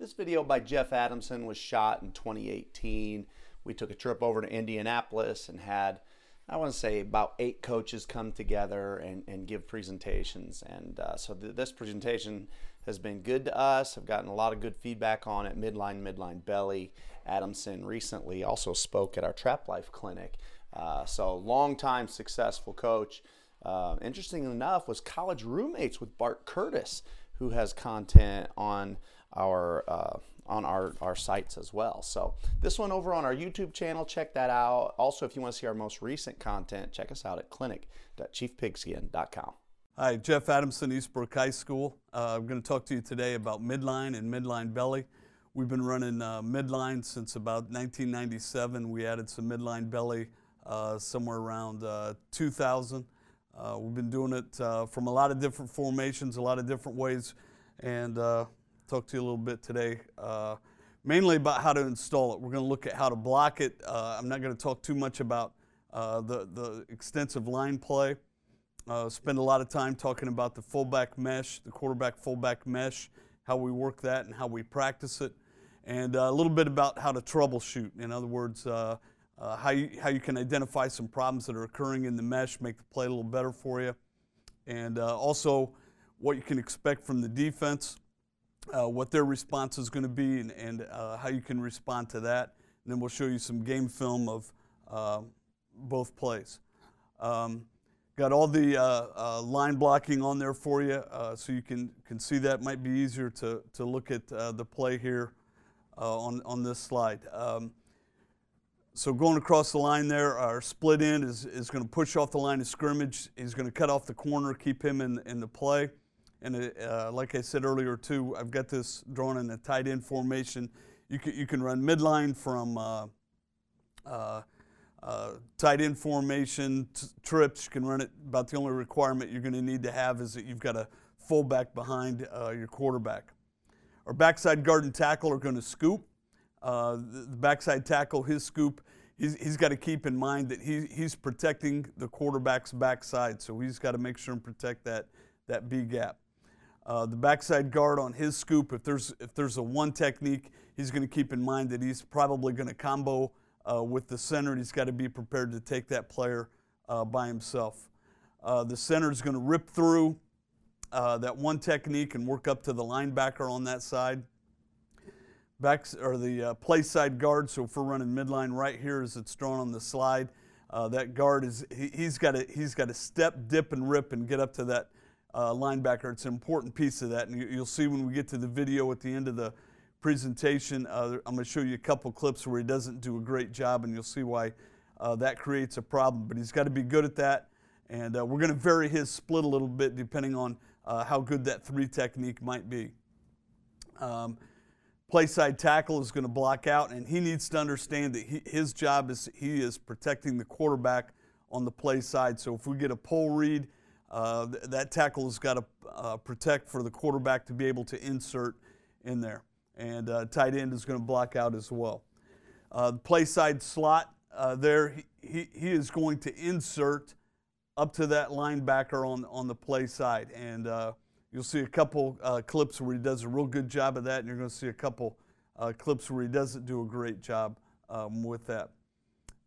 This video by Jeff Adamson was shot in 2018. We took a trip over to Indianapolis and had, I want to say, about eight coaches come together and, and give presentations. And uh, so th- this presentation has been good to us. I've gotten a lot of good feedback on it. Midline, midline belly. Adamson recently also spoke at our Trap Life clinic. Uh, so long time successful coach. Uh, interesting enough, was college roommates with Bart Curtis, who has content on our uh, on our, our sites as well. So this one over on our YouTube channel, check that out. Also, if you want to see our most recent content, check us out at clinic.chiefpigskin.com. Hi, Jeff Adamson, Eastbrook High School. Uh, I'm going to talk to you today about midline and midline belly. We've been running uh, midline since about 1997. We added some midline belly uh, somewhere around uh, 2000. Uh, we've been doing it uh, from a lot of different formations, a lot of different ways, and talk to you a little bit today, uh, mainly about how to install it. We're going to look at how to block it. Uh, I'm not going to talk too much about uh, the, the extensive line play. Uh, spend a lot of time talking about the fullback mesh, the quarterback fullback mesh, how we work that and how we practice it, and uh, a little bit about how to troubleshoot. In other words, uh, how, you, how you can identify some problems that are occurring in the mesh, make the play a little better for you, and also what you can expect from the defense uh, what their response is going to be and, and uh, how you can respond to that. And then we'll show you some game film of uh, both plays. Um, got all the uh, uh, line blocking on there for you uh, so you can, can see that. Might be easier to, to look at the play here on, on this slide. Um, so going across the line there, our split end is, is going to push off the line of scrimmage. He's going to cut off the corner, keep him in, in the play. And uh, like I said earlier too, I've got this drawn in a tight end formation. You can, you can run midline from uh, uh, uh tight end formation t- trips. You can run it. About the only requirement you're going to need to have is that you've got a fullback behind uh, your quarterback. Our backside guard and tackle are going to scoop. Uh, the, the backside tackle, his scoop, he's, he's got to keep in mind that he, he's protecting the quarterback's backside. So he's got to make sure and protect that, that B gap. Uh, the backside guard on his scoop, if there's if there's a one technique, he's going to keep in mind that he's probably going to combo uh, with the center. And he's got to be prepared to take that player uh, by himself. Uh, the center is going to rip through uh, that one technique and work up to the linebacker on that side. Back or the uh, play side guard. So if we're running midline right here, as it's drawn on the slide, that guard is he, he's got to he's got to step, dip, and rip and get up to that uh, linebacker. It's an important piece of that. And you, will see when we get to the video at the end of the presentation, uh, I'm going to show you a couple clips where he doesn't do a great job, and you'll see why uh, that creates a problem. But he's got to be good at that. And uh, we're going to vary his split a little bit depending on uh, how good that three technique might be. Um, play side tackle is going to block out, and he needs to understand that he, his job is he is protecting the quarterback on the play side. So if we get a pull read, uh, th- that tackle has got to uh, protect for the quarterback to be able to insert in there. And uh, tight end is going to block out as well. Uh, the play side slot uh, there, he, he, he, is going to insert up to that linebacker on, on the play side. And uh, you'll see a couple clips where he does a real good job of that, and you're going to see a couple clips where he doesn't do a great job um, with that.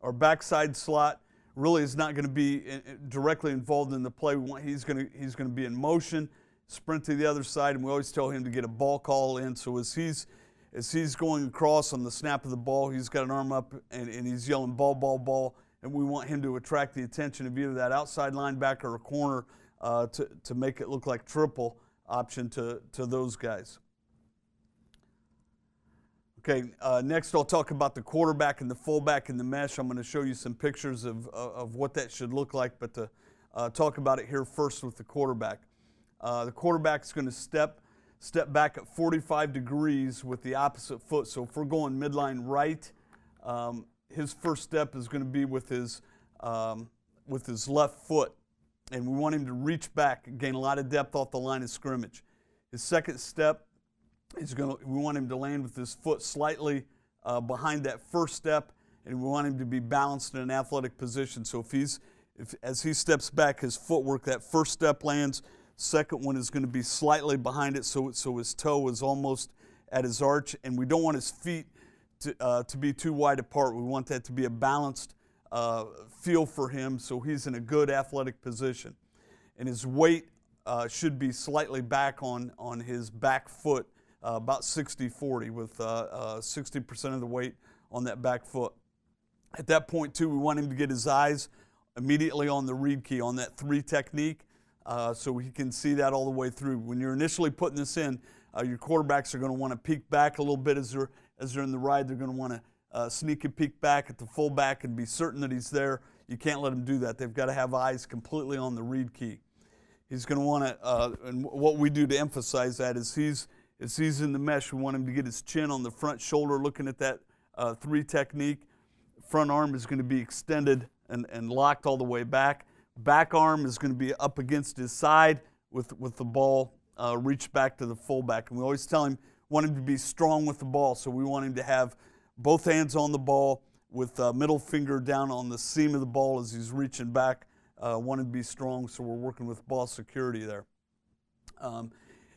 Our backside slot, really is not going to be uh, uh, directly involved in the play. He's going to he's going to be in motion, sprint to the other side, and we always tell him to get a ball call in. So as he's as he's going across on the snap of the ball, he's got an arm up and, and he's yelling ball, ball, ball, and we want him to attract the attention of either that outside linebacker or corner uh, to to make it look like triple option to to those guys. Okay, uh, next I'll talk about the quarterback and the fullback in the mesh. I'm going to show you some pictures of, of what that should look like, but to uh, talk about it here first with the quarterback. Uh, the quarterback is going to step step back at 45 degrees with the opposite foot. So if we're going midline right, um, his first step is going to be with his um, with his left foot, and we want him to reach back, gain a lot of depth off the line of scrimmage. His second step Going to, we want him to land with his foot slightly uh, behind that first step, and we want him to be balanced in an athletic position. So if he's, if, as he steps back, his footwork, that first step lands. Second one is going to be slightly behind it, so, so his toe is almost at his arch, and we don't want his feet to, uh, to be too wide apart. We want that to be a balanced uh, feel for him so he's in a good athletic position. And his weight uh, should be slightly back on, on his back foot, uh, about 60 40, with 60% uh, uh, of the weight on that back foot. At that point, too, we want him to get his eyes immediately on the read key, on that three technique, uh, so he can see that all the way through. When you're initially putting this in, your quarterbacks are going to want to peek back a little bit as they're, as they're in the ride. They're going to want to uh, sneak and peek back at the fullback and be certain that he's there. You can't let him do that. They've got to have eyes completely on the read key. He's going to want to, uh, and what we do to emphasize that is he's, as he's in the mesh, we want him to get his chin on the front shoulder, looking at that uh, three technique. Front arm is going to be extended and, and locked all the way back. Back arm is going to be up against his side with, with the ball uh, reached back to the fullback. And we always tell him, want him to be strong with the ball. So we want him to have both hands on the ball with uh, middle finger down on the seam of the ball as he's reaching back. Uh, want him to be strong, so we're working with ball security there. Um,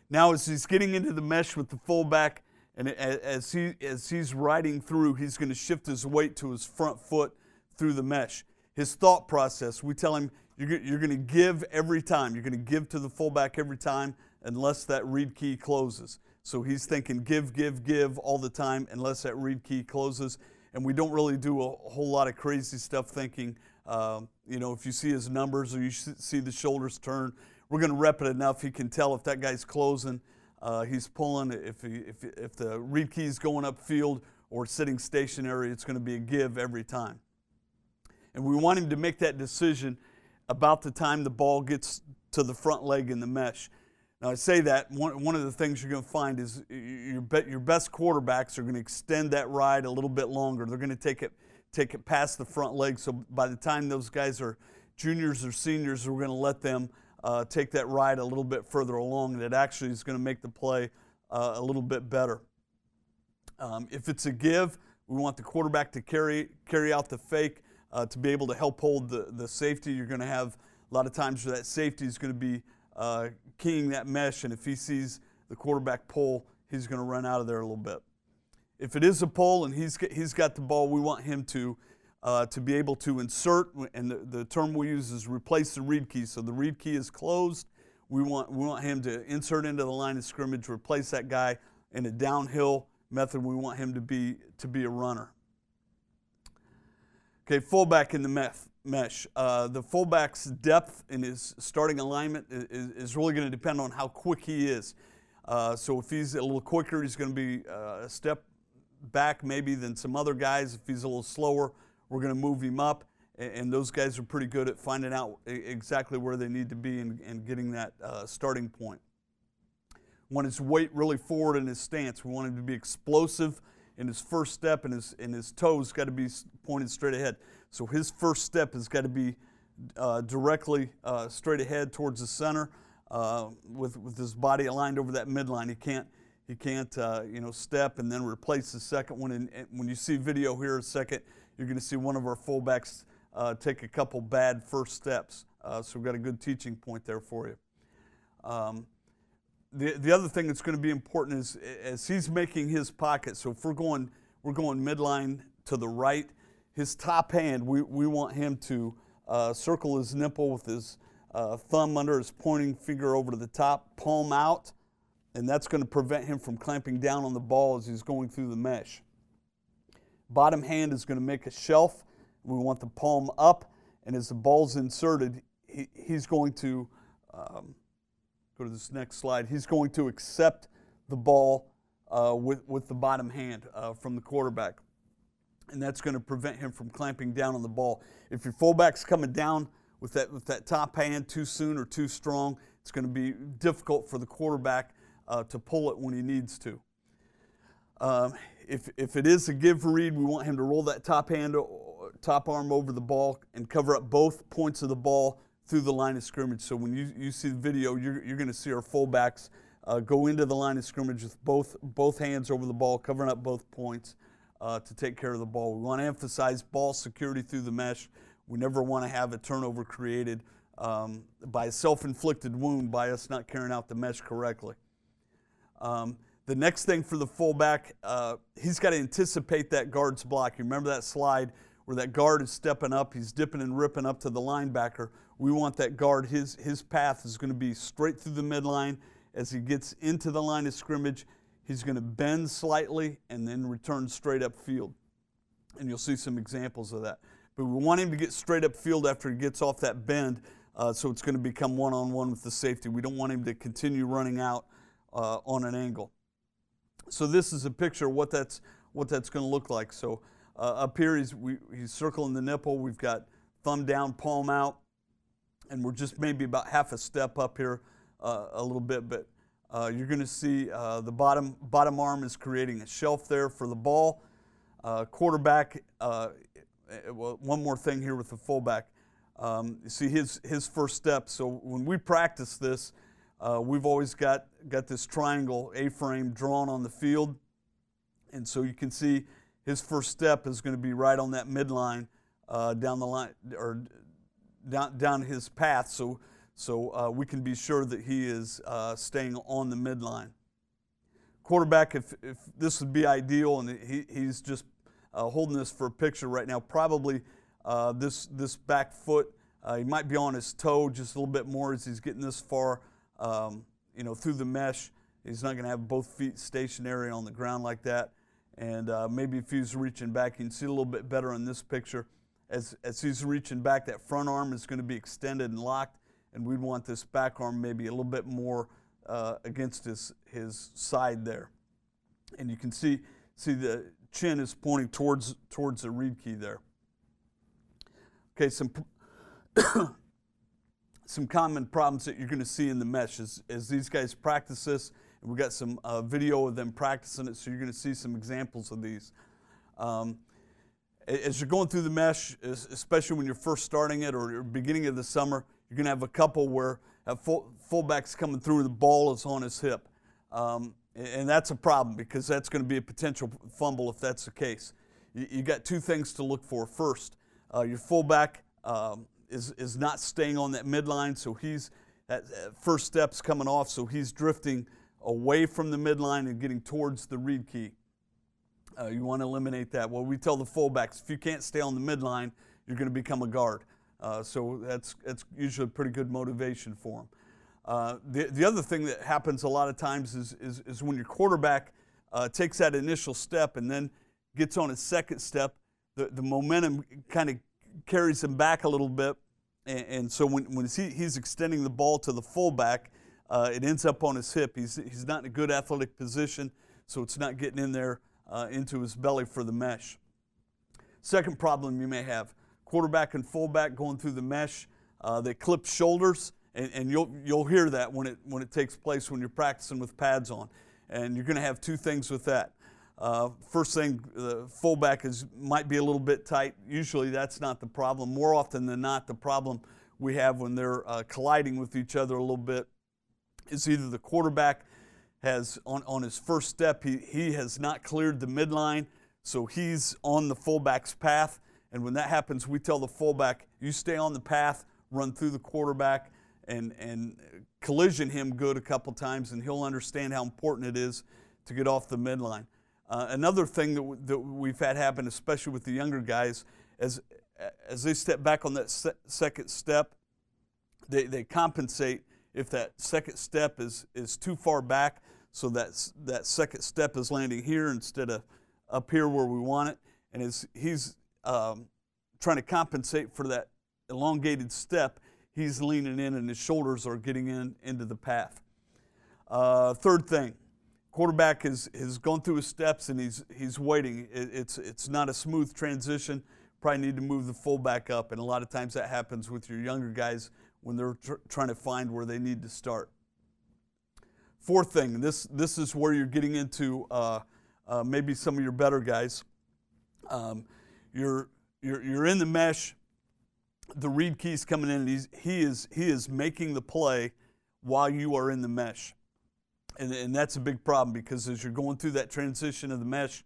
now, as he's getting into the mesh with the fullback, and as, he, as he's riding through, he's going to shift his weight to his front foot through the mesh. His thought process, we tell him, you're, you're going to give every time. You're going to give to the fullback every time unless that read key closes. So he's thinking give, give, give all the time unless that read key closes. And we don't really do a whole lot of crazy stuff thinking, uh, you know, if you see his numbers or you see the shoulders turn, we're going to rep it enough. He can tell if that guy's closing uh, he's pulling. If, he, if, if the read key is going upfield or sitting stationary, it's going to be a give every time. And we want him to make that decision about the time the ball gets to the front leg in the mesh. Now, I say that one, one of the things you're going to find is your, your best quarterbacks are going to extend that ride a little bit longer. They're going to take it, take it past the front leg. So by the time those guys are juniors or seniors, we're going to let them uh, take that ride a little bit further along, and it actually is going to make the play uh, a little bit better. Um, if it's a give, we want the quarterback to carry carry out the fake uh, to be able to help hold the, the safety. You're going to have a lot of times where that safety is going to be uh, keying that mesh, and if he sees the quarterback pull, he's going to run out of there a little bit. If it is a pull and he's he's got the ball, we want him to uh, to be able to insert, and the, the term we use is replace the read key. So the read key is closed. We want, we want him to insert into the line of scrimmage, replace that guy in a downhill method. We want him to be, to be a runner. Okay, fullback in the meth, mesh. Uh, the fullback's depth in his starting alignment is, is really going to depend on how quick he is. Uh, so if he's a little quicker, he's going to be uh, a step back maybe than some other guys. If he's a little slower, we're going to move him up. And those guys are pretty good at finding out exactly where they need to be and, and getting that uh, starting point. Want his weight really forward in his stance. We want him to be explosive in his first step, and his, and his toes got to be pointed straight ahead. So his first step has got to be uh, directly uh, straight ahead towards the center uh, with, with his body aligned over that midline. He can't, he can't uh, you know, step and then replace the second one. And, and when you see video here a second, you're going to see one of our fullbacks uh, take a couple bad first steps. Uh, so we've got a good teaching point there for you. Um, the, the other thing that's going to be important is as he's making his pocket, so if we're going, we're going midline to the right, his top hand, we, we want him to uh, circle his nipple with his uh, thumb under his pointing finger over to the top, palm out, and that's going to prevent him from clamping down on the ball as he's going through the mesh. Bottom hand is going to make a shelf. We want the palm up, and as the ball's inserted, he, he's going to um, go to this next slide. He's going to accept the ball uh, with, with the bottom hand uh, from the quarterback. And that's going to prevent him from clamping down on the ball. If your fullback's coming down with that, with that top hand too soon or too strong, it's going to be difficult for the quarterback uh, to pull it when he needs to. Um, if, if it is a give read, we want him to roll that top hand, top arm over the ball and cover up both points of the ball through the line of scrimmage. So when you, you see the video, you're, you're going to see our fullbacks uh, go into the line of scrimmage with both, both hands over the ball, covering up both points uh, to take care of the ball. We want to emphasize ball security through the mesh. We never want to have a turnover created um, by a self inflicted wound by us not carrying out the mesh correctly. Um, The next thing for the fullback, uh, he's got to anticipate that guard's block. You remember that slide where that guard is stepping up, he's dipping and ripping up to the linebacker. We want that guard, his, his path is going to be straight through the midline. As he gets into the line of scrimmage, he's going to bend slightly and then return straight up field. And you'll see some examples of that. But we want him to get straight up field after he gets off that bend, uh, so it's going to become one on one with the safety. We don't want him to continue running out uh, on an angle. So this is a picture of what that's what that's going to look like. So uh, up here he's we, he's circling the nipple. We've got thumb down, palm out, and we're just maybe about half a step up here, uh, a little bit. But uh, you're going to see uh, the bottom bottom arm is creating a shelf there for the ball. Uh, quarterback. Uh, well, one more thing here with the fullback. Um, you see his his first step. So when we practice this uh, we've always got, got this triangle A-frame drawn on the field. And so you can see his first step is going to be right on that midline uh, down the line or down, down his path so, so uh, we can be sure that he is uh, staying on the midline. Quarterback, if, if this would be ideal and he, he's just uh, holding this for a picture right now, probably uh, this, this back foot, he might be on his toe just a little bit more as he's getting this far um, you know, through the mesh. He's not going to have both feet stationary on the ground like that. And uh, maybe if he's reaching back, you can see a little bit better in this picture. As, as he's reaching back, that front arm is going to be extended and locked, and we'd want this back arm maybe a little bit more uh, against his, his side there. And you can see, see the chin is pointing towards, towards the read key there. Okay, some some common problems that you're going to see in the mesh as, as these guys practice this. And we've got some uh, video of them practicing it, so you're going to see some examples of these. Um, as you're going through the mesh, especially when you're first starting it or beginning of the summer, you're going to have a couple where a full, fullback's coming through and the ball is on his hip. Um, and that's a problem because that's going to be a potential fumble if that's the case. You, you got two things to look for. First, uh, your fullback um, is, is not staying on that midline, so he's that first step's coming off, so he's drifting away from the midline and getting towards the read key. Uh, you want to eliminate that. Well, we tell the fullbacks if you can't stay on the midline, you're going to become a guard. Uh, so that's, that's usually pretty good motivation for them. Uh, the, the other thing that happens a lot of times is, is, is when your quarterback uh, takes that initial step and then gets on his second step, the, the momentum kind of carries him back a little bit. And, and so when, when he, he's extending the ball to the fullback, uh, it ends up on his hip. He's, he's not in a good athletic position, so it's not getting in there uh, into his belly for the mesh. Second problem you may have quarterback and fullback going through the mesh, uh, they clip shoulders, and, and, you'll, you'll hear that when it, when it takes place when you're practicing with pads on. And you're going to have two things with that. Uh, first thing, the fullback is might be a little bit tight. Usually, that's not the problem. More often than not, the problem we have when they're uh, colliding with each other a little bit is either the quarterback has on, on his first step he, he has not cleared the midline, so he's on the fullback's path. And when that happens, we tell the fullback, you stay on the path, run through the quarterback, and and collision him good a couple times, and he'll understand how important it is to get off the midline. Uh, another thing that, w- that we've had happen, especially with the younger guys, as, as they step back on that se- second step, they, they compensate if that second step is, is too far back, so that, that second step is landing here instead of up here where we want it. And as he's um, trying to compensate for that elongated step, he's leaning in and his shoulders are getting in into the path. Uh, third thing, quarterback has, has gone through his steps and he's, he's waiting. It, it's, it's not a smooth transition. Probably need to move the fullback up. And a lot of times that happens with your younger guys when they're tr- trying to find where they need to start. Fourth thing, this, this is where you're getting into uh, uh, maybe some of your better guys. Um, you're, you're, you're in the mesh, the read key's coming in, and he's, he, is, he is making the play while you are in the mesh. And, and that's a big problem because as you're going through that transition of the mesh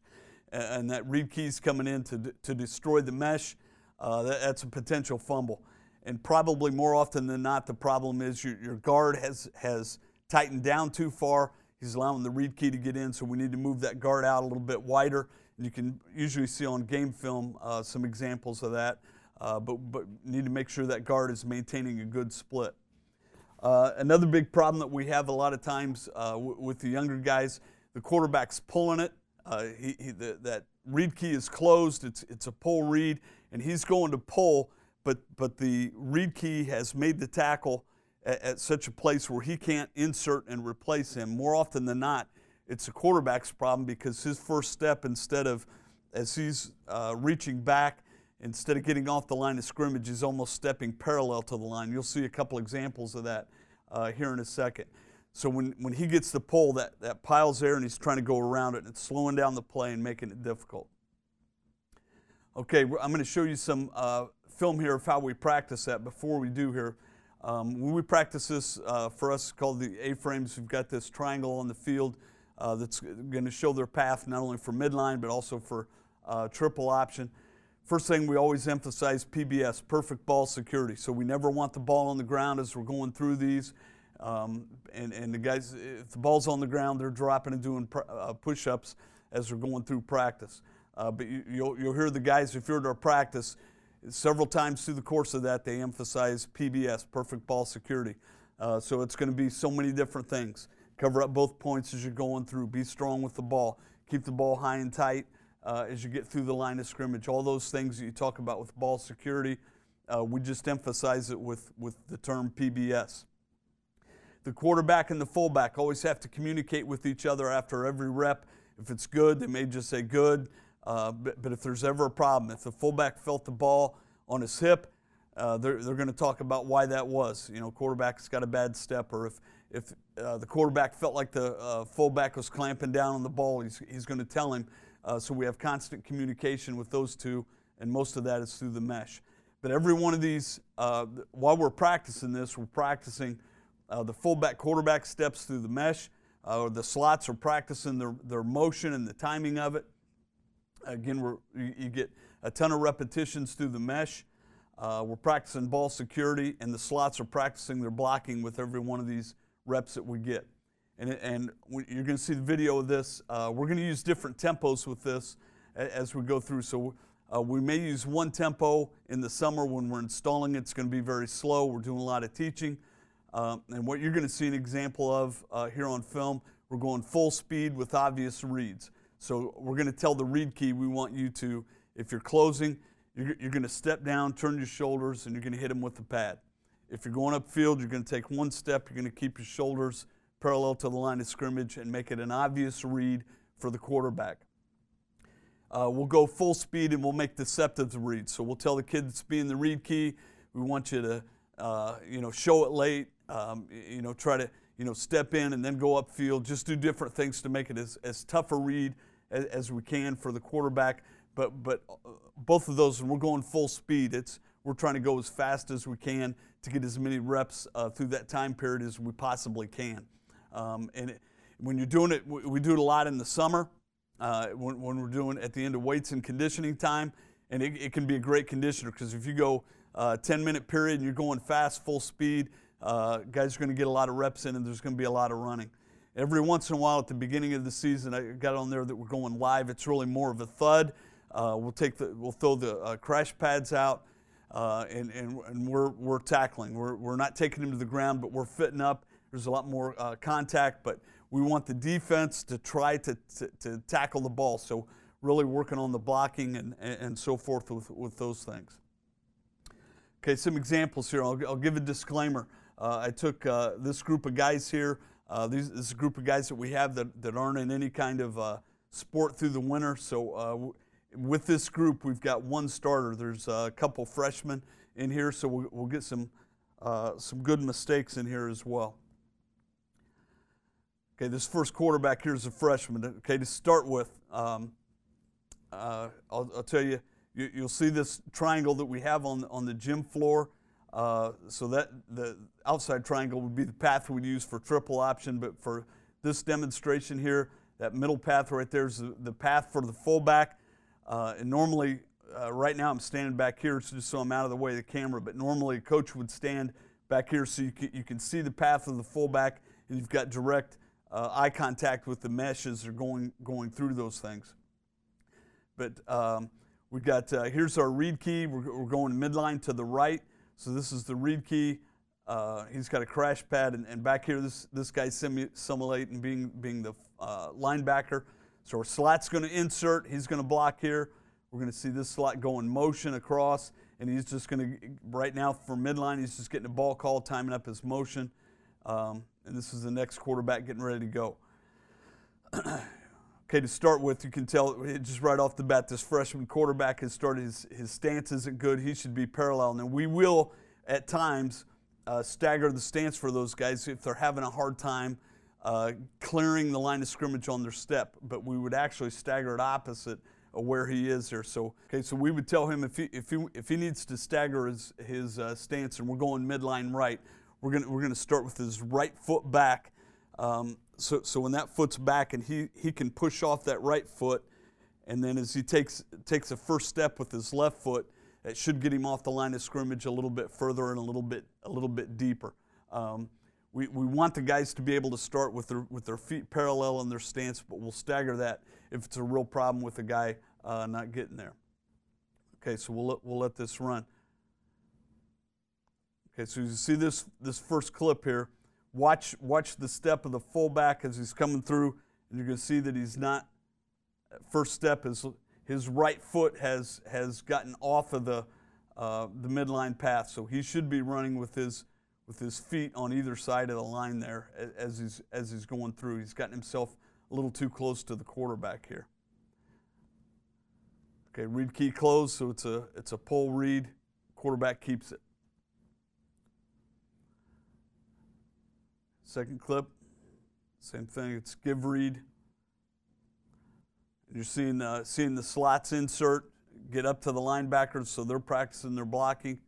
and that read key's coming in to, to destroy the mesh, uh, that, that's a potential fumble. And probably more often than not, the problem is your, your guard has, has tightened down too far. He's allowing the read key to get in, so we need to move that guard out a little bit wider. And you can usually see on game film uh, some examples of that, uh, but, but need to make sure that guard is maintaining a good split. Uh, another big problem that we have a lot of times uh, w- with the younger guys, the quarterback's pulling it. Uh, he, he, the, that read key is closed. It's, it's a pull read, and he's going to pull, but, but the read key has made the tackle at, at such a place where he can't insert and replace him. More often than not, it's the quarterback's problem because his first step, instead of as he's uh, reaching back, instead of getting off the line of scrimmage, he's almost stepping parallel to the line. You'll see a couple examples of that uh, here in a second. So when, when he gets the pull, that, that pile's there and he's trying to go around it, and it's slowing down the play and making it difficult. Okay, I'm going to show you some uh, film here of how we practice that before we do here. Um, when we practice this, uh, for us, called the A-frames, we've got this triangle on the field uh, that's going to show their path not only for midline but also for uh, triple option. First thing we always emphasize PBS, perfect ball security. So we never want the ball on the ground as we're going through these. Um, and, and the guys, if the ball's on the ground, they're dropping and doing pr- uh, push ups as we're going through practice. Uh, but you, will you'll hear the guys, if you're at our practice, several times through the course of that, they emphasize PBS, perfect ball security. Uh, so it's going to be so many different things. Cover up both points as you're going through. Be strong with the ball. Keep the ball high and tight uh, as you get through the line of scrimmage. All those things that you talk about with ball security, uh, we just emphasize it with, with the term PBS. The quarterback and the fullback always have to communicate with each other after every rep. If it's good, they may just say good. Uh, but, but, if there's ever a problem, if the fullback felt the ball on his hip, uh, they're, they're going to talk about why that was. You know, quarterback's got a bad step, or if, if uh, the quarterback felt like the uh, fullback was clamping down on the ball, he's, he's going to tell him. Uh, so we have constant communication with those two, and most of that is through the mesh. But every one of these, uh, while we're practicing this, we're practicing the fullback quarterback steps through the mesh. or the slots are practicing their, their motion and the timing of it. Again, we're, you get a ton of repetitions through the mesh. Uh, we're practicing ball security, and the slots are practicing their blocking with every one of these reps that we get. And, and you're going to see the video of this. Uh, we're going to use different tempos with this as we go through. So uh, we may use one tempo in the summer when we're installing it. It's going to be very slow. We're doing a lot of teaching. Um, and what you're going to see an example of uh, here on film, we're going full speed with obvious reads. So we're going to tell the read key we want you to, if you're closing, you're, you're going to step down, turn your shoulders, and you're going to hit them with the pad. If you're going upfield, you're going to take one step, you're going to keep your shoulders parallel to the line of scrimmage and make it an obvious read for the quarterback. Uh, we'll go full speed and we'll make deceptive reads. So we'll tell the kid that's being the read key, we want you to, uh, you know, show it late, um, you know, try to, you know, step in and then go upfield. Just do different things to make it as, as tough a read as, as we can for the quarterback. But, but uh, both of those, and we're going full speed. It's, we're trying to go as fast as we can to get as many reps uh, through that time period as we possibly can. Um, and it, when you're doing it, we, do it a lot in the summer uh, when, when, we're doing at the end of weights and conditioning time. And it, it can be a great conditioner because if you go uh, 10 minute period and you're going fast, full speed, uh, guys are going to get a lot of reps in and there's going to be a lot of running. Every once in a while at the beginning of the season, I got on there that we're going live. It's really more of a thud. Uh, we'll take the, we'll throw the uh, crash pads out, uh, and, and, and we're, we're tackling. We're, we're not taking them to the ground, but we're fitting up. There's a lot more uh, contact, but we want the defense to try to, to, to, tackle the ball. So really working on the blocking and, and so forth with, with those things. Okay, some examples here. I'll, I'll give a disclaimer. Uh, I took uh, this group of guys here uh, these, this group of guys that we have that, that aren't in any kind of uh, sport through the winter. So uh, w- with this group, we've got one starter. There's a couple freshmen in here, so we'll, we'll get some uh, some good mistakes in here as well. Okay, this first quarterback here is a freshman. Okay, to start with, um, uh, I'll, I'll, tell you, you, will see this triangle that we have on on the gym floor. Uh, so that the outside triangle would be the path we'd use for triple option, but for this demonstration here, that middle path right there is the, the path for the fullback. Uh, and normally, uh, right now I'm standing back here just so I'm out of the way of the camera, but normally a coach would stand back here so you can, you can see the path of the fullback and you've got direct uh, eye contact with the mesh as they're going, going through those things. But um, we've got, uh, here's our read key. We're, we're, going midline to the right. So this is the read key. Uh, he's got a crash pad, and, and back here, this, this guy's simu- simulating being, being the uh, linebacker. So our slot's going to insert. He's going to block here. We're going to see this slot go in motion across, and he's just going to, right now for midline, he's just getting a ball call, timing up his motion. Um, and this is the next quarterback getting ready to go. okay, to start with, you can tell just right off the bat, this freshman quarterback has started, his, his stance isn't good. He should be parallel. Now, we will, at times, uh, stagger the stance for those guys if they're having a hard time uh, clearing the line of scrimmage on their step, but we would actually stagger it opposite of where he is there. So, okay, so we would tell him if he, if he, if he needs to stagger his, his uh, stance and we're going midline right, we're going we're gonna start with his right foot back. Um, so, so when that foot's back and he, he can push off that right foot, and then as he takes, takes a first step with his left foot, it should get him off the line of scrimmage a little bit further and a little bit, a little bit deeper. Um, we, we want the guys to be able to start with their, with their feet parallel in their stance, but we'll stagger that if it's a real problem with the guy uh, not getting there. Okay, so we'll let, we'll let this run. Okay, so you see this, this first clip here. Watch, watch the step of the fullback as he's coming through, and you're going to see that he's not, first step is his right foot has, has gotten off of the, uh, the midline path, so he should be running with his with his feet on either side of the line there as he's, as he's going through. He's gotten himself a little too close to the quarterback here. Okay, read key closed, so it's a, it's a pull read. Quarterback keeps it. Second clip, same thing. It's give read. You're seeing, seeing the slots insert, get up to the linebackers, so they're practicing their blocking.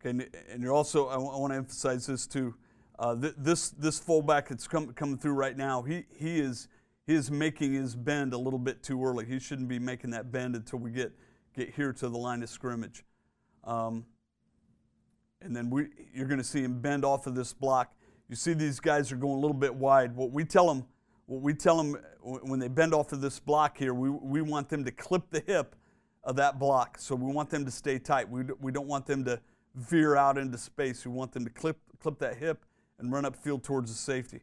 Okay, and you're also, I want to emphasize this too. Uh, th- this this fullback that's come, coming through right now, he, he is he is making his bend a little bit too early. He shouldn't be making that bend until we get get here to the line of scrimmage. Um, and then we, you're going to see him bend off of this block. You see these guys are going a little bit wide. What we tell them, what we tell them when they bend off of this block here, we, we want them to clip the hip of that block. So we want them to stay tight. We, we don't want them to veer out into space. We want them to clip, clip that hip and run upfield towards the safety.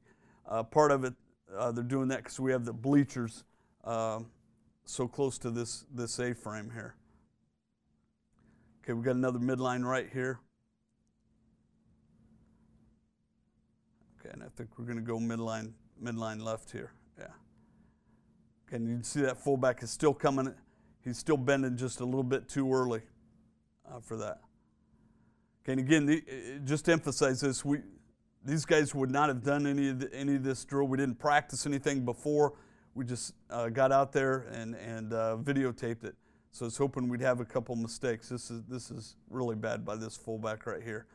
Uh, part of it, uh, they're doing that because we have the bleachers uh, so close to this, this A-frame here. Okay, we've got another midline right here. Okay, and I think we're going to go midline, midline left here. Yeah. Okay, and you can see that fullback is still coming. He's still bending just a little bit too early uh, for that. Okay, and again, the, just to emphasize this, we, these guys would not have done any of, the, any of this drill. We didn't practice anything before. We just uh, got out there and, and uh, videotaped it. So I was hoping we'd have a couple mistakes. This is, this is really bad by this fullback right here.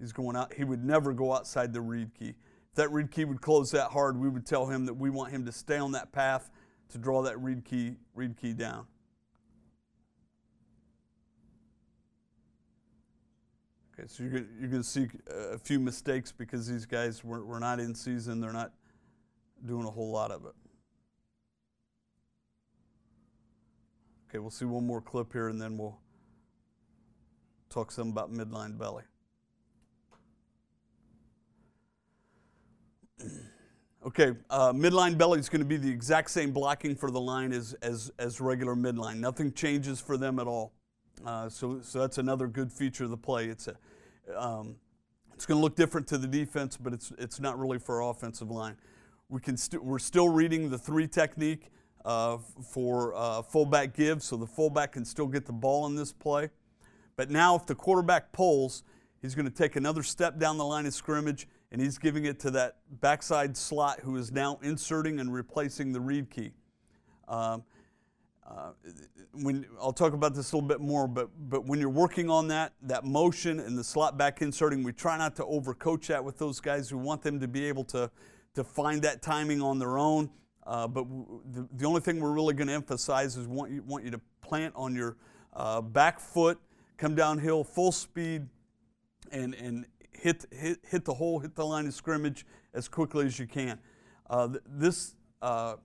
He's going out. He would never go outside the read key. That read key would close that hard, we would tell him that we want him to stay on that path to draw that read key, read key down. Okay, so you're, you're going to see a few mistakes because these guys were, were not in season. They're not doing a whole lot of it. Okay, we'll see one more clip here and then we'll talk some about midline belly. Okay, uh, midline belly is going to be the exact same blocking for the line as, as, as regular midline. Nothing changes for them at all. Uh, so, so that's another good feature of the play. It's a, um, it's going to look different to the defense, but it's it's not really for our offensive line. We can we st- we're still reading the three technique uh, for uh, fullback give, so the fullback can still get the ball in this play. But now, if the quarterback pulls, he's going to take another step down the line of scrimmage, and he's giving it to that backside slot who is now inserting and replacing the read key. Um, uh, when I'll talk about this a little bit more, but but when you're working on that that motion and the slot back inserting, we try not to overcoach that with those guys. We want them to be able to to find that timing on their own. Uh, but the, the only thing we're really going to emphasize is want you want you to plant on your uh, back foot, come downhill full speed, and and hit, hit, hit the hole, hit the line of scrimmage as quickly as you can. Uh, this uh,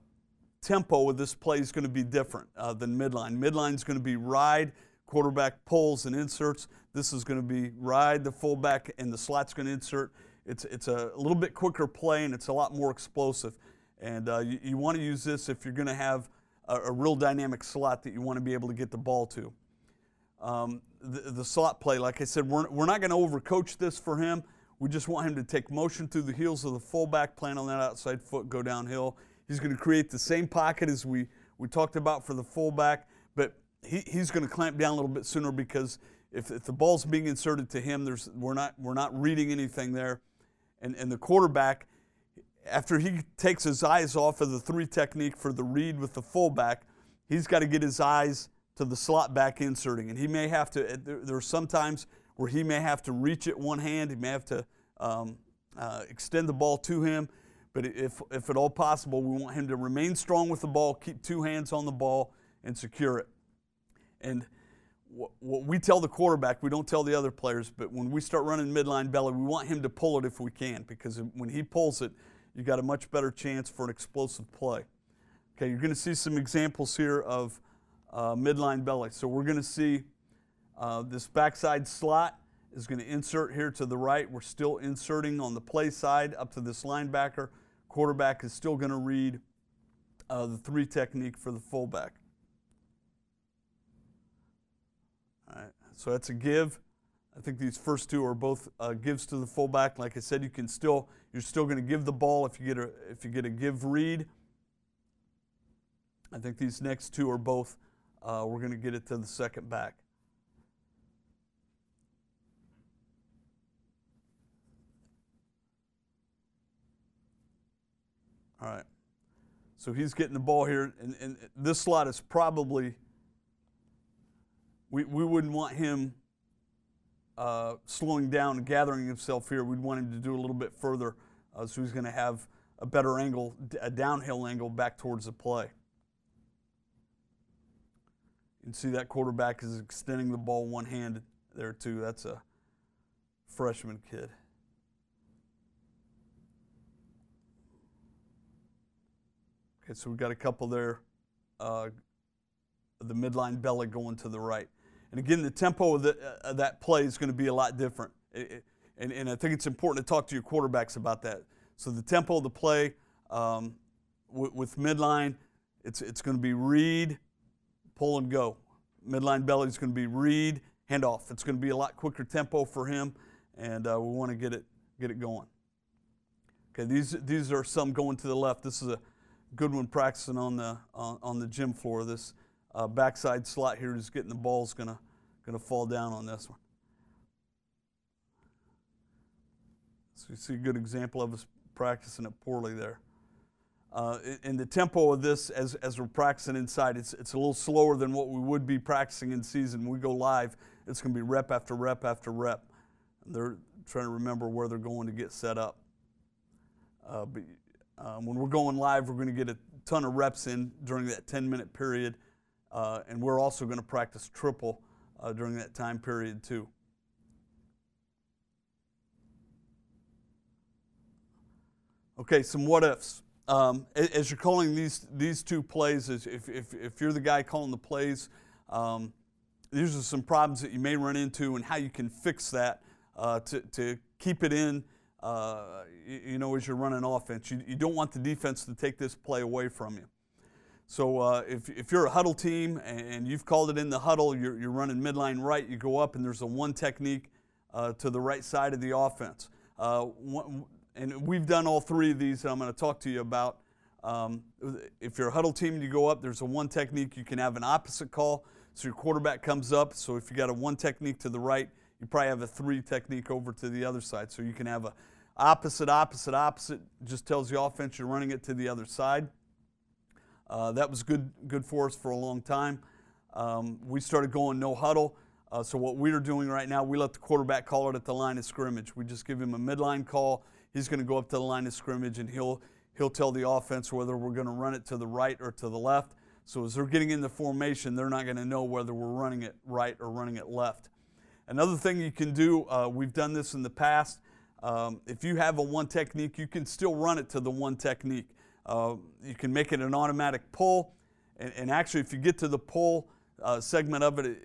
tempo of this play is going to be different uh, than midline. Midline is going to be ride, quarterback pulls and inserts. This is going to be ride, the fullback, and the slot's going to insert. It's, it's a little bit quicker play and it's a lot more explosive. And uh, you, you want to use this if you're going to have a, a, real dynamic slot that you want to be able to get the ball to. Um, the, the, slot play, like I said, we're, we're not going to overcoach this for him. We just want him to take motion through the heels of the fullback, plant on that outside foot, go downhill. He's going to create the same pocket as we, we talked about for the fullback, but he, he's going to clamp down a little bit sooner because if, if the ball's being inserted to him, there's, we're, not, we're not reading anything there. And, and the quarterback, after he takes his eyes off of the three technique for the read with the fullback, he's got to get his eyes to the slot back inserting. And he may have to, there, there are some times where he may have to reach it one hand, he may have to um, uh, extend the ball to him. But if, if at all possible, we want him to remain strong with the ball, keep two hands on the ball, and secure it. And what, what we tell the quarterback, we don't tell the other players, but when we start running midline belly, we want him to pull it if we can, because when he pulls it, you got a much better chance for an explosive play. Okay, you're going to see some examples here of uh, midline belly. So we're going to see uh, this backside slot is going to insert here to the right. We're still inserting on the play side up to this linebacker. Quarterback is still going to read uh, the three technique for the fullback. All right, so that's a give. I think these first two are both uh, gives to the fullback. Like I said, you can still you're still going to give the ball if you get a if you get a give read. I think these next two are both uh, we're going to get it to the second back. All right. So he's getting the ball here, and, and this slot is probably, we, we wouldn't want him uh, slowing down and gathering himself here. We'd want him to do a little bit further, uh, so he's going to have a better angle, a downhill angle back towards the play. You can see that quarterback is extending the ball one handed there, too. That's a freshman kid. Okay, so we've got a couple there. Uh, the midline belly going to the right. And again, the tempo of, the, uh, that play is going to be a lot different. It, it, and, and I think it's important to talk to your quarterbacks about that. So the tempo of the play um, w- with midline, it's, it's going to be read, pull, and go. Midline belly is going to be read, handoff. It's going to be a lot quicker tempo for him, and uh, we want to get it, get it going. Okay, these, these are some going to the left. This is a good one practicing on the on, on the gym floor. This uh, backside slot here is getting the ball's gonna gonna fall down on this one. So you see a good example of us practicing it poorly there. Uh, and the tempo of this, as, as we're practicing inside, it's, it's a little slower than what we would be practicing in season. When we go live, it's going to be rep after rep after rep. They're trying to remember where they're going to get set up. Uh, but um, when we're going live, we're going to get a ton of reps in during that 10 minute period, uh, and we're also going to practice triple uh, during that time period too. Okay, some what ifs. Um, as you're calling these, these two plays, if, if, if you're the guy calling the plays, um, these are some problems that you may run into and how you can fix that uh, to, to keep it in uh, you, know, as you're running offense. You, you, don't want the defense to take this play away from you. So uh, if, if you're a huddle team and you've called it in the huddle, you're, you're running midline right, you go up and there's a one technique uh, to the right side of the offense. Uh, one, and we've done all three of these that I'm going to talk to you about. Um, if you're a huddle team and you go up, there's a one technique. You can have an opposite call. So your quarterback comes up. So if you got a one technique to the right, you probably have a three technique over to the other side. So you can have a opposite, opposite, opposite. Just tells the offense you're running it to the other side. Uh, that was good, good for us for a long time. Um, we started going no huddle. Uh, so what we're doing right now, we let the quarterback call it at the line of scrimmage. We just give him a midline call. He's going to go up to the line of scrimmage and he'll he'll tell the offense whether we're going to run it to the right or to the left. So as they're getting in the formation, they're not going to know whether we're running it right or running it left. Another thing you can do, uh, we've done this in the past. Um, if you have a one technique, you can still run it to the one technique. Uh, you can make it an automatic pull, and, and actually, if you get to the pull uh, segment of it, it,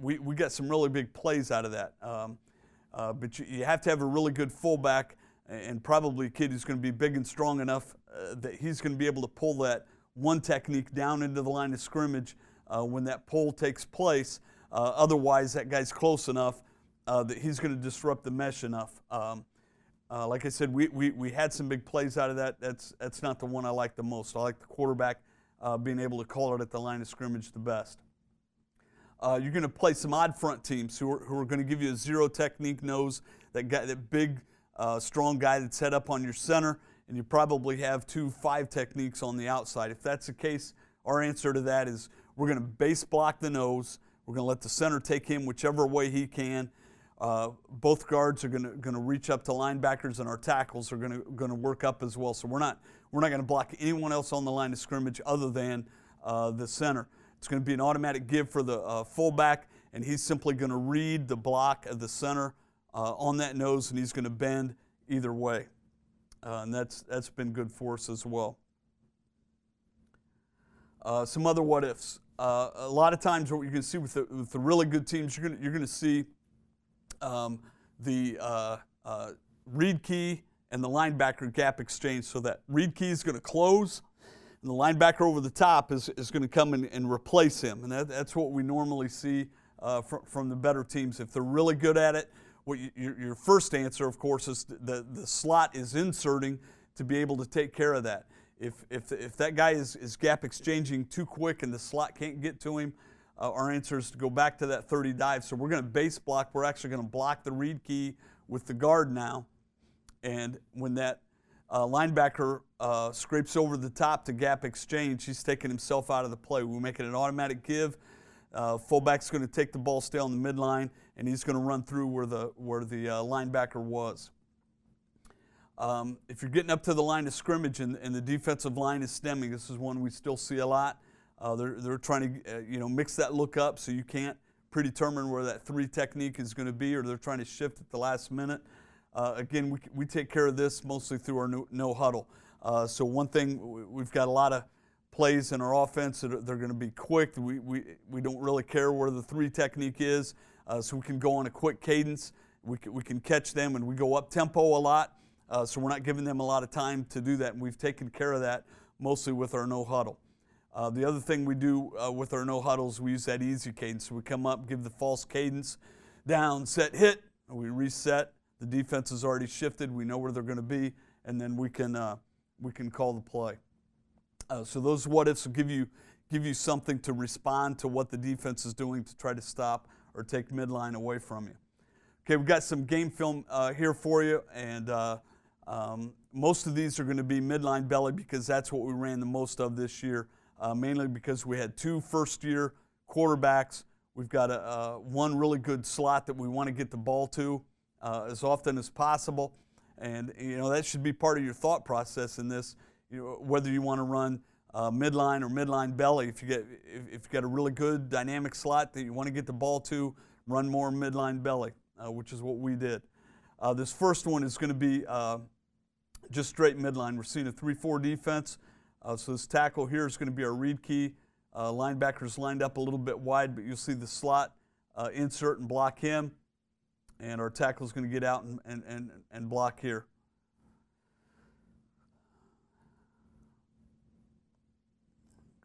we, we got some really big plays out of that. Um, uh, but you, you, have to have a really good fullback and probably a kid who's going to be big and strong enough uh, that he's going to be able to pull that one technique down into the line of scrimmage uh, when that pull takes place. Uh, otherwise, that guy's close enough uh, that he's going to disrupt the mesh enough. Um, uh, like I said, we, we, we had some big plays out of that. That's, that's not the one I like the most. I like the quarterback being able to call it at the line of scrimmage the best. Uh, you're going to play some odd front teams who are, who are going to give you a zero technique nose, that guy, that big, uh, strong guy that's set up on your center, and you probably have two five techniques on the outside. If that's the case, our answer to that is we're going to base block the nose. We're going to let the center take him whichever way he can. Uh, both guards are going to reach up to linebackers, and our tackles are going to work up as well. So we're not we're not going to block anyone else on the line of scrimmage other than uh, the center. It's going to be an automatic give for the uh, fullback, and he's simply going to read the block of the center uh, on that nose, and he's going to bend either way. Uh, and that's, that's been good for us as well. Uh, some other what ifs. Uh, a lot of times, what you can see with the, with the really good teams, you're going you're to see um, the uh, read key and the linebacker gap exchange so that read key is going to close and the linebacker over the top is, is going to come and, and replace him. And that, that's what we normally see uh, from, from the better teams. If they're really good at it, your first answer, of course, is the, the slot is inserting to be able to take care of that. If, if, if that guy is, is gap exchanging too quick and the slot can't get to him, uh, our answer is to go back to that 30 dive. So we're going to base block. We're actually going to block the read key with the guard now. And when that uh, linebacker uh, scrapes over the top to gap exchange. He's taking himself out of the play. We're making an automatic give. Uh, fullback's going to take the ball, stay on the midline, and he's going to run through where the where the uh, linebacker was. Um, if you're getting up to the line of scrimmage and, and, the defensive line is stemming, this is one we still see a lot. Uh, they're, they're trying to uh, you know mix that look up so you can't predetermine where that three technique is going to be, or they're trying to shift at the last minute. Uh, again, we, we take care of this mostly through our no, no huddle. Uh, so one thing, we've got a lot of plays in our offense that are, they're going to be quick. We, we, we don't really care where the three technique is, uh, so we can go on a quick cadence. We can, we can catch them, and we go up tempo a lot, uh, so we're not giving them a lot of time to do that, and we've taken care of that mostly with our no huddle. Uh, the other thing we do uh, with our no huddles, we use that easy cadence. So we come up, give the false cadence, down, set, hit, we reset, the defense has already shifted. We know where they're going to be, and then we can uh, we can call the play. Uh, so those what ifs will give you give you something to respond to what the defense is doing to try to stop or take midline away from you. Okay, we've got some game film uh, here for you, and uh, um, most of these are going to be midline belly because that's what we ran the most of this year, uh, mainly because we had two first year quarterbacks. We've got a, uh, one really good slot that we want to get the ball to uh, as often as possible. And you know that should be part of your thought process in this. You know, whether you want to run uh, midline or midline belly. If you get if, if you got a really good dynamic slot that you want to get the ball to, run more midline belly, uh, which is what we did. Uh, this first one is going to be uh, just straight midline. We're seeing a 3-4 defense. Uh, so this tackle here is going to be our read key. linebackers lined up a little bit wide, but you'll see the slot insert and block him and our tackle is going to get out and, and, and, and block here.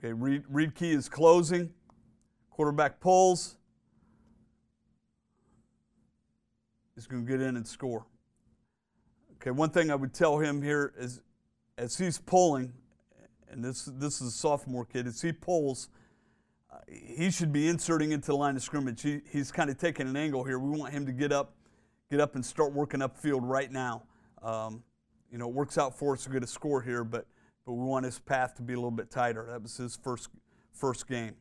Okay, read, read key is closing. Quarterback pulls. He's going to get in and score. Okay, one thing I would tell him here is as he's pulling, and this, this is a sophomore kid, as he pulls, he should be inserting into the line of scrimmage. He, he's kind of taking an angle here. We want him to get up, get up and start working upfield right now. Um, you know, it works out for us to get a score here, but but we want his path to be a little bit tighter. That was his first first game.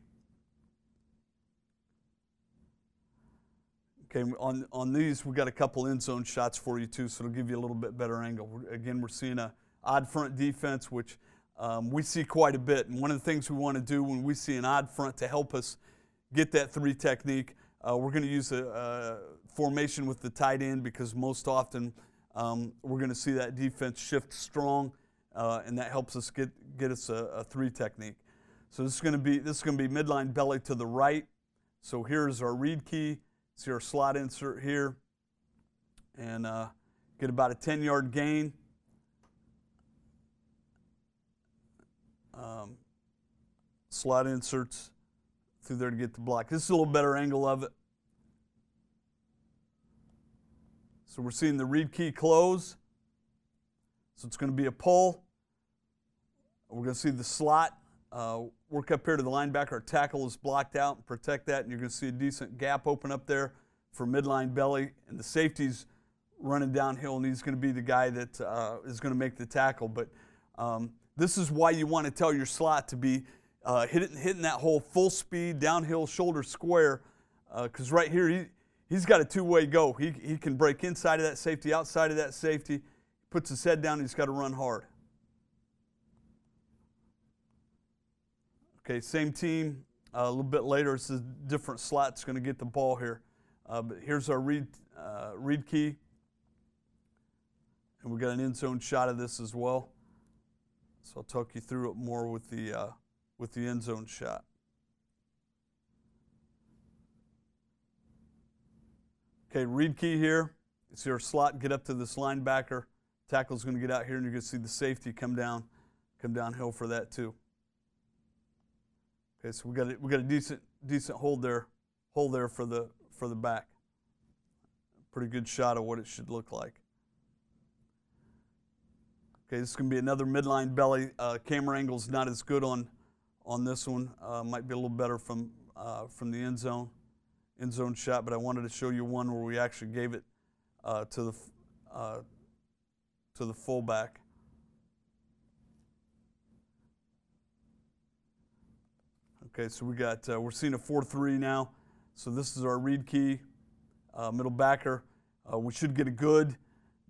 Okay, on, on these, we've got a couple end zone shots for you too, so it'll give you a little bit better angle. Again, we're seeing a odd front defense, which um, we see quite a bit. And one of the things we want to do when we see an odd front to help us get that three technique, Uh, we're going to use a, a, formation with the tight end because most often um, we're going to see that defense shift strong, uh, and that helps us get get us a, a three technique. So this is going to be this is going to be midline belly to the right. So here's our read key. See our slot insert here, and uh, get about a 10 yard gain. Um, slot inserts through there to get the block. This is a little better angle of it. So we're seeing the read key close. So it's going to be a pull. We're going to see the slot uh, work up here to the linebacker. Our tackle is blocked out and protect that, and you're going to see a decent gap open up there for midline belly. And the safety's running downhill, and he's going to be the guy that uh, is going to make the tackle. But um, this is why you want to tell your slot to be uh, hitting, hitting that hole full speed, downhill, shoulder square, because uh, right here he, he's got a two-way go. He, he can break inside of that safety, outside of that safety, puts his head down, he's got to run hard. Okay, same team. Uh, a little bit later, it's a different slot that's going to get the ball here. Uh, but here's our read, uh, read key. And we've got an end zone shot of this as well. So I'll talk you through it more with the, uh, with the end zone shot. Okay, read key here. It's your slot get up to this linebacker. Tackle's going to get out here, and you're going to see the safety come down, come downhill for that too. Okay, so we got a, we got a decent decent hold there, hold there for the for the back. Pretty good shot of what it should look like. Okay, this is going to be another midline belly. Uh, camera angle's not as good on on this one. Uh, might be a little better from uh, from the end zone end zone shot, but I wanted to show you one where we actually gave it uh, to the uh, to the fullback. Okay, so we got uh, we're seeing a four-three now. So this is our read key, uh, middle backer. Uh, we should get a good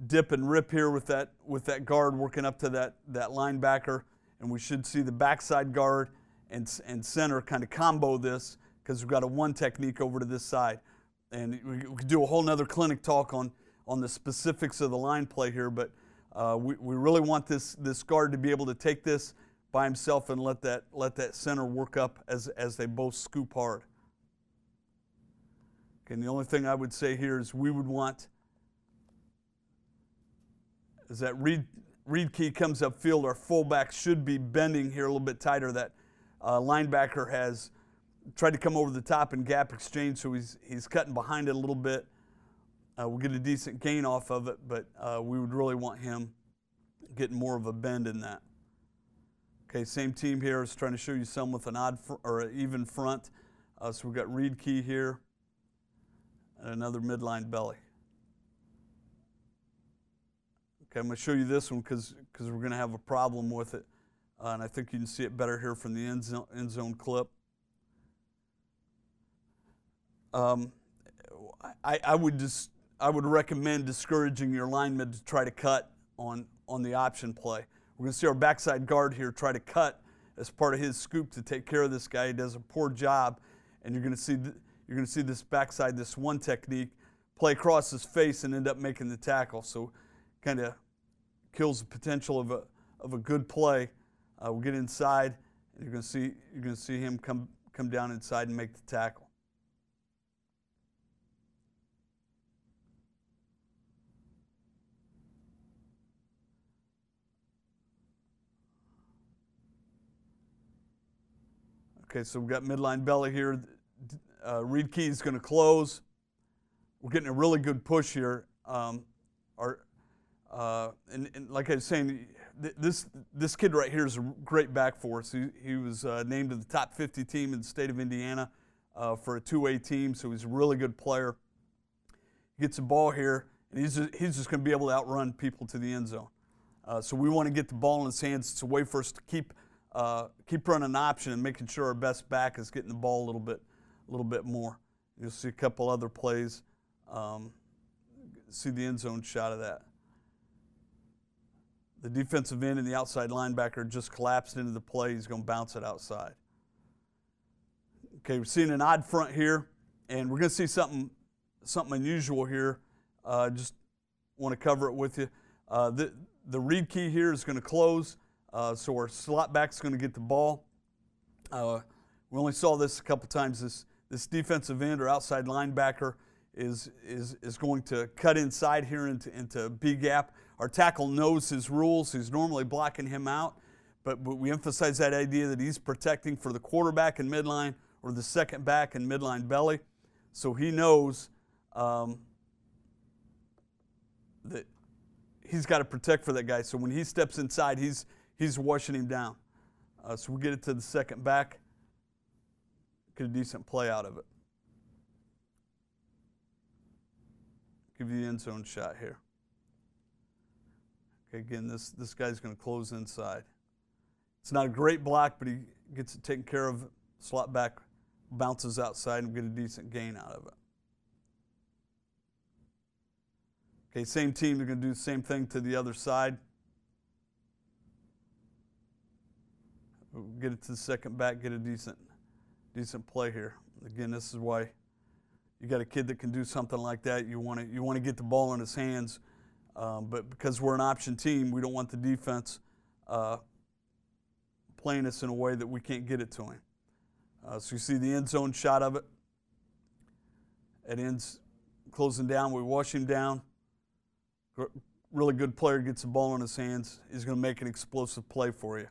dip and rip here with that with that guard working up to that that linebacker, and we should see the backside guard and and center kind of combo this because we've got a one technique over to this side, and we, we could do a whole nother clinic talk on on the specifics of the line play here, but uh, we, we really want this this guard to be able to take this by himself and let that, let that center work up as, as they both scoop hard. Okay, and the only thing I would say here is we would want is that read, read key comes up field. our fullback should be bending here a little bit tighter. That uh, linebacker has tried to come over the top and gap exchange, so he's, he's cutting behind it a little bit. Uh, we'll get a decent gain off of it, but uh, we would really want him getting more of a bend in that. Okay, same team here is trying to show you some with an odd fr- or even front. Uh, so we've got read key here and another midline belly. Okay, I'm going to show you this one because we're going to have a problem with it. Uh, and I think you can see it better here from the end zone, end zone clip. Um, I, I, would just I would recommend discouraging your linemen to try to cut on on the option play. We're going to see our backside guard here try to cut as part of his scoop to take care of this guy. He does a poor job, and you're going to see th- you're going to see this backside, this one technique, play across his face and end up making the tackle. So, kind of kills the potential of a of a good play. Uh, we'll get inside, you're going to see you're going to see him come come down inside and make the tackle. Okay, so we've got midline belly here. Uh, read key is going to close. We're getting a really good push here. Um, our, uh, and, and, like I was saying, this this kid right here is a great back for us. He, he was uh, named to the top 50 team in the state of Indiana uh, for a two-way team, so he's a really good player. He gets the ball here, and he's just, he's just going to be able to outrun people to the end zone. Uh, so we want to get the ball in his hands. It's a way for us to keep uh, keep running an option and making sure our best back is getting the ball a little bit, a little bit more. You'll see a couple other plays. Um, see the end zone shot of that. The defensive end and the outside linebacker just collapsed into the play. He's going to bounce it outside. Okay, we're seeing an odd front here, and we're going to see something something unusual here. Uh, just want to cover it with you. Uh, the the read key here is going to close, uh, so our slot back is going to get the ball. Uh, we only saw this a couple times. This this defensive end or outside linebacker is is is going to cut inside here into into B gap. Our tackle knows his rules. He's normally blocking him out, but, but we emphasize that idea that he's protecting for the quarterback in midline or the second back in midline belly. So he knows um, that he's got to protect for that guy. So when he steps inside, he's he's washing him down. Uh, so we get it to the second back. Get a decent play out of it. Give you the end zone shot here. Okay, again, this, this guy's going to close inside. It's not a great block, but he gets it taken care of. Slot back, bounces outside, and get a decent gain out of it. Okay, same team, they're going to do the same thing to the other side. Get it to the second back, get a decent, decent play here. Again, this is why you got a kid that can do something like that. You want to you want to get the ball in his hands, um, but because we're an option team, we don't want the defense uh, playing us in a way that we can't get it to him. Uh, so you see the end zone shot of it. It ends closing down. We wash him down. Really good player gets the ball in his hands. He's going to make an explosive play for you.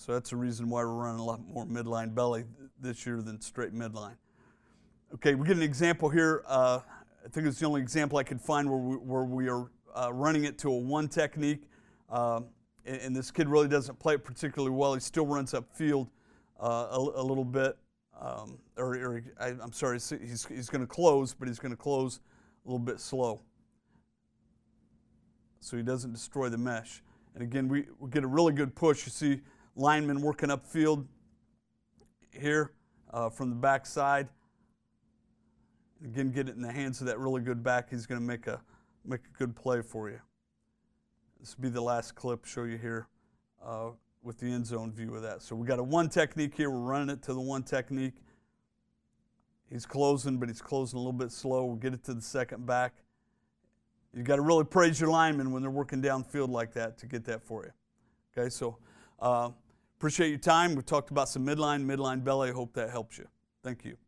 So that's the reason why we're running a lot more midline belly this year than straight midline. Okay, we get an example here. Uh, I think it's the only example I could find where we, where we are uh, running it to a one technique. Uh, and, and, this kid really doesn't play it particularly well. He still runs upfield uh, a, a, little bit. Um, or, or I, am sorry, he's, he's going to close, but he's going to close a little bit slow. So he doesn't destroy the mesh. And again, we, we get a really good push. You see linemen working upfield here uh, from the backside. Again, get it in the hands of that really good back. He's going to make a make a good play for you. This will be the last clip. Show you here uh, with the end zone view of that. So we got a one technique here. We're running it to the one technique. He's closing, but he's closing a little bit slow. We'll get it to the second back. You got to really praise your linemen when they're working downfield like that to get that for you. Okay, so. Uh, Appreciate your time. We've talked about some midline, midline belly. Hope that helps you. Thank you.